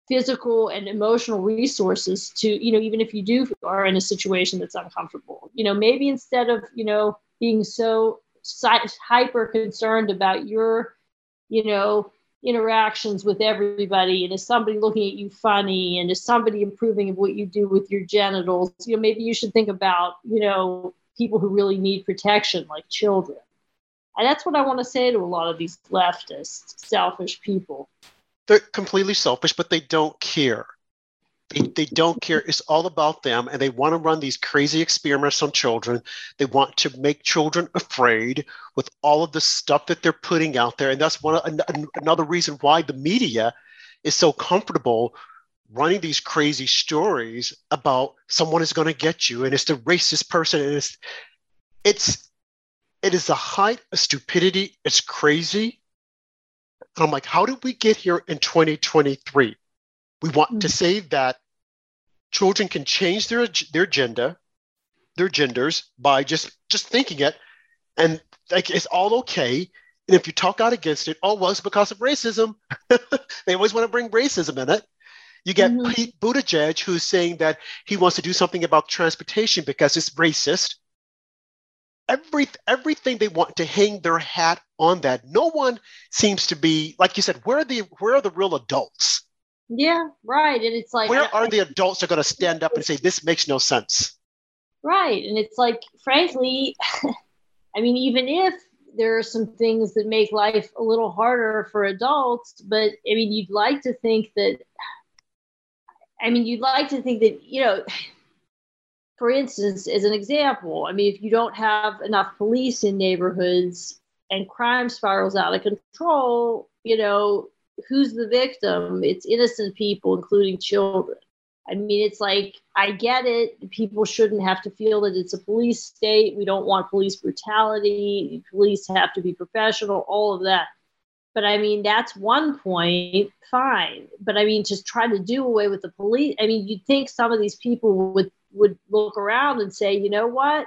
physical and emotional resources to, you know, even if you do are in a situation that's uncomfortable, you know, maybe instead of, you know, being so hyper concerned about your you know, interactions with everybody and is somebody looking at you funny and is somebody approving of what you do with your genitals? You know maybe you should think about you know people who really need protection like children. And that's what i want to say to a lot of these leftist selfish people. They're completely selfish but they don't care they, they don't care. It's all about them. And they want to run these crazy experiments on children. They want to make children afraid with all of the stuff that they're putting out there. And that's one another reason why the media is so comfortable running these crazy stories about someone is going to get you and it's the racist person and it's it's it is the height of stupidity it's crazy and i'm like how did we get here in 2023 we want mm-hmm. to say that children can change their their gender, their genders by just just thinking it, and like it's all okay. And if you talk out against it, oh well, it's because of racism. they always want to bring racism in it. You get mm-hmm. Pete Buttigieg who's saying that he wants to do something about transportation because it's racist. Every, everything they want to hang their hat on that. No one seems to be like you said. Where are the where are the real adults? Yeah, right. And it's like where are the adults are going to stand up and say this makes no sense? Right. And it's like, frankly, I mean, even if there are some things that make life a little harder for adults, but I mean, you'd like to think that. I mean, you'd like to think that you know. For instance, as an example, I mean, if you don't have enough police in neighborhoods and crime spirals out of control, you know, who's the victim? It's innocent people, including children. I mean, it's like, I get it. People shouldn't have to feel that it's a police state. We don't want police brutality. Police have to be professional, all of that. But I mean, that's one point, fine. But I mean, just try to do away with the police. I mean, you'd think some of these people would would look around and say, you know what?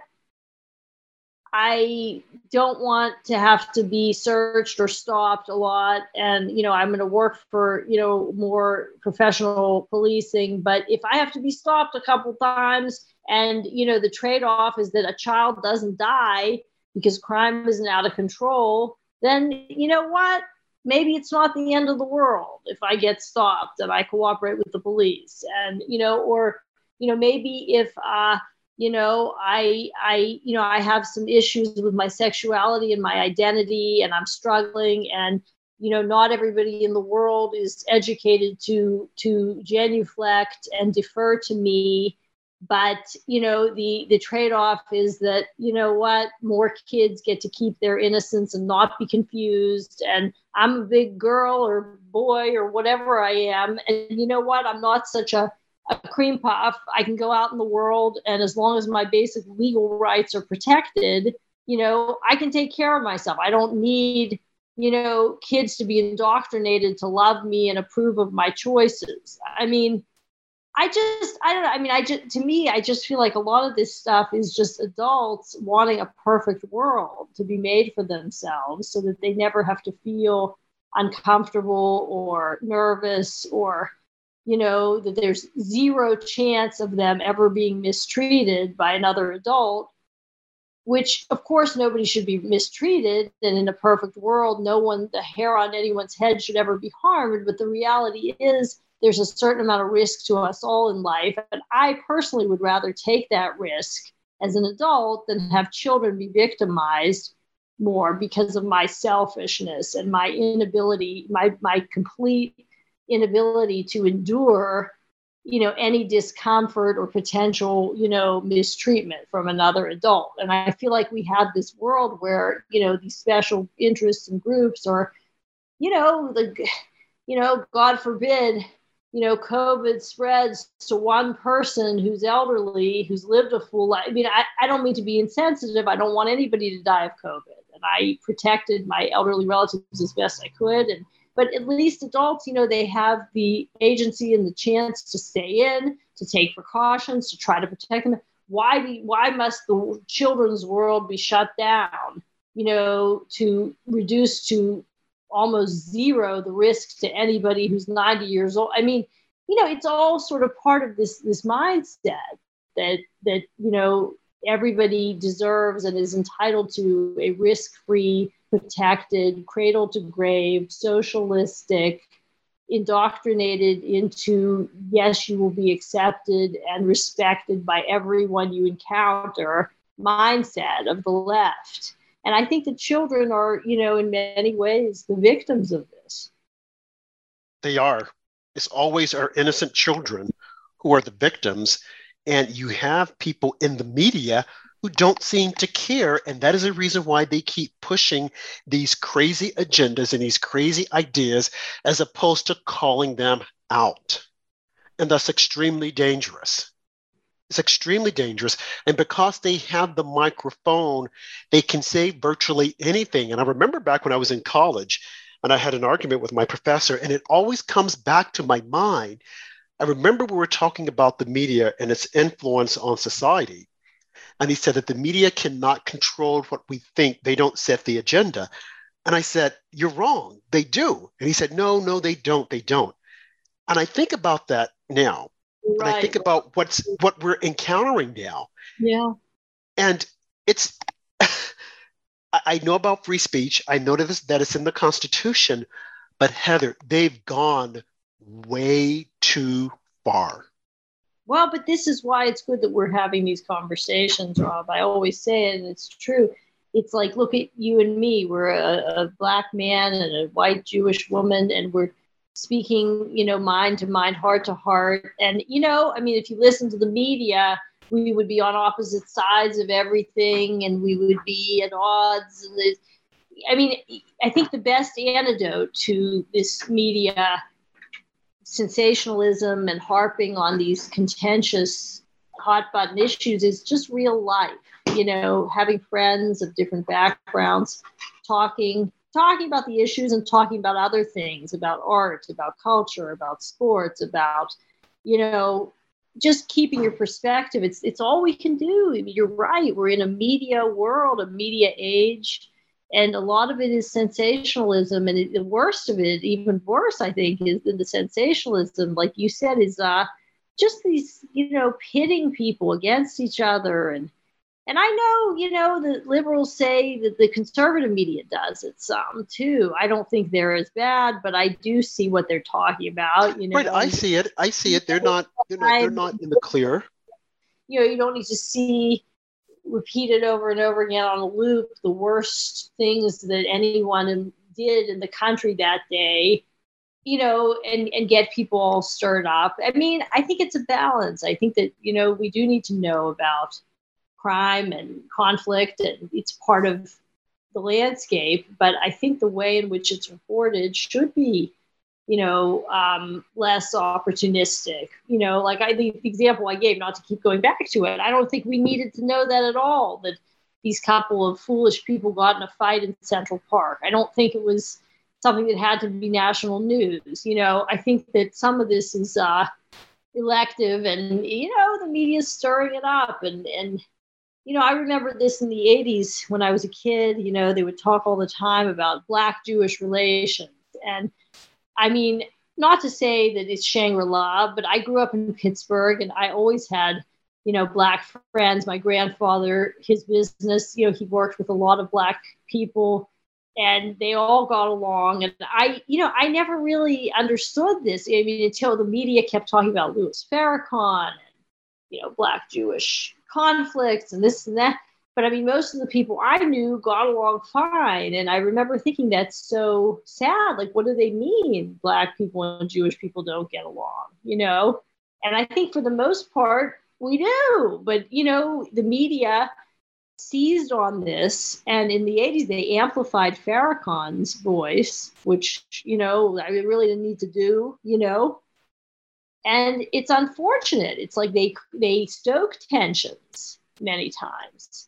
I don't want to have to be searched or stopped a lot. And, you know, I'm going to work for, you know, more professional policing. But if I have to be stopped a couple times and, you know, the trade off is that a child doesn't die because crime isn't out of control, then, you know what? Maybe it's not the end of the world if I get stopped and I cooperate with the police. And, you know, or, you know, maybe if, uh, you know i i you know i have some issues with my sexuality and my identity and i'm struggling and you know not everybody in the world is educated to to genuflect and defer to me. But you know the the trade-off is that you know what more kids get to keep their innocence and not be confused and i'm a big girl or boy or whatever i am and you know what i'm not such a a cream puff. I can go out in the world, and as long as my basic legal rights are protected, you know, I can take care of myself. I don't need, you know, kids to be indoctrinated to love me and approve of my choices. I mean, I just, I don't know. I mean, I just, to me, I just feel like a lot of this stuff is just adults wanting a perfect world to be made for themselves so that they never have to feel uncomfortable or nervous or you know, that there's zero chance of them ever being mistreated by another adult, which of course nobody should be mistreated. And in a perfect world, no one, the hair on anyone's head should ever be harmed. But the reality is, there's a certain amount of risk to us all in life. And I personally would rather take that risk as an adult than have children be victimized more because of my selfishness and my inability, my, my complete inability to endure you know any discomfort or potential you know mistreatment from another adult. And i feel like we have this world where you know these special interests and groups or you know the you know god forbid you know covid spreads to one person who's elderly who's lived a full life. I mean I, I don't mean to be insensitive. I don't want anybody to die of covid. And i protected my elderly relatives as best i could. And but at least adults you know they have the agency and the chance to stay in to take precautions to try to protect them. Why do, why must the children's world be shut down you know to reduce to almost zero the risk to anybody who's 90 years old? I mean you know it's all sort of part of this this mindset that that you know everybody deserves and is entitled to a risk-free protected, cradle to grave, socialistic, indoctrinated into yes, you will be accepted and respected by everyone you encounter mindset of the left. And I think the children are, you know, in many ways the victims of this. They are. It's always our innocent children who are the victims. And you have people in the media who don't seem to care. And that is a reason why they keep pushing these crazy agendas and these crazy ideas as opposed to calling them out. And that's extremely dangerous. It's extremely dangerous. And because they have the microphone, they can say virtually anything. And I remember back when I was in college and I had an argument with my professor, and it always comes back to my mind. I remember we were talking about the media and its influence on society. And he said that the media cannot control what we think, they don't set the agenda. And I said, You're wrong. They do. And he said, No, no, they don't. They don't. And I think about that now. Right. And I think about what's what we're encountering now. Yeah. And it's I know about free speech. I know that it's, that it's in the Constitution, but Heather, they've gone way too far. Well, but this is why it's good that we're having these conversations, Rob. I always say and it's true. It's like, look at you and me. We're a, a black man and a white Jewish woman, and we're speaking, you know, mind to mind, heart to heart. And, you know, I mean, if you listen to the media, we would be on opposite sides of everything and we would be at odds. And I mean, I think the best antidote to this media sensationalism and harping on these contentious hot button issues is just real life. You know, having friends of different backgrounds talking talking about the issues and talking about other things about art, about culture, about sports, about you know just keeping your perspective. It's it's all we can do. I mean, you're right. We're in a media world, a media age, and a lot of it is sensationalism. And it, the worst of it, even worse, I think, is the sensationalism. Like you said, is uh, just these you know pitting people against each other and and I know, you know, the liberals say that the conservative media does it some too. I don't think they're as bad, but I do see what they're talking about. You know, right? I see it. I see it. They're not. They're not. They're not in the clear. You know, you don't need to see repeated over and over again on a loop the worst things that anyone did in the country that day you know and and get people all stirred up i mean i think it's a balance i think that you know we do need to know about crime and conflict, and it's part of the landscape. But I think the way in which it's reported should be, you know, um, less opportunistic. You know, like I the example I gave, not to keep going back to it. I don't think we needed to know that at all. That these couple of foolish people got in a fight in Central Park. I don't think it was something that had to be national news. You know, I think that some of this is uh, elective, and you know, the media's stirring it up, and and you know, I remember this in the 80s when I was a kid. You know, they would talk all the time about Black Jewish relations. And I mean, not to say that it's Shangri La, but I grew up in Pittsburgh and I always had, you know, Black friends. My grandfather, his business, you know, he worked with a lot of Black people and they all got along. And I, you know, I never really understood this. I mean, until the media kept talking about Louis Farrakhan and, you know, Black Jewish conflicts and this and that. But I mean, most of the people I knew got along fine. And I remember thinking that's so sad. Like, what do they mean? Black people and Jewish people don't get along, you know? And I think for the most part, we do. But, you know, the media seized on this. And in the 80s, they amplified Farrakhan's voice, which, you know, I really didn't need to do, you know? and it's unfortunate it's like they they stoke tensions many times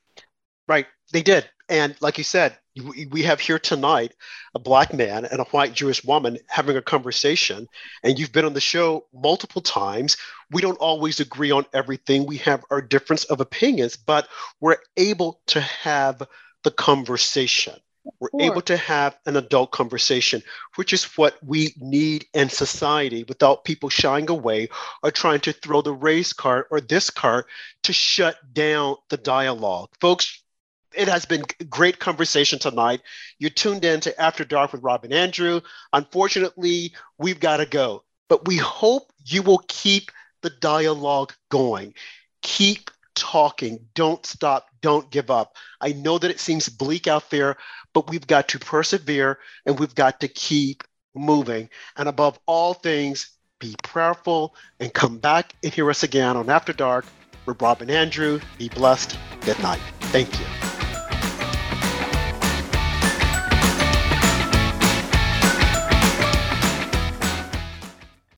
right. They did. And like you said we have here tonight a black man and a white jewish woman having a conversation. And you've been on the show multiple times. We don't always agree on everything. We have our difference of opinions but we're able to have the conversation. We're able to have an adult conversation, which is what we need in society without people shying away or trying to throw the race card or this card to shut down the dialogue. Folks, it has been great conversation tonight. You tuned in to After Dark with Rob and Andrew. Unfortunately, we've got to go, but we hope you will keep the dialogue going. Keep talking. Don't stop. Don't give up. I know that it seems bleak out there, but we've got to persevere and we've got to keep moving. And above all things, be prayerful and come back and hear us again on After Dark with Rob and Andrew. Be blessed. Good night. Thank you.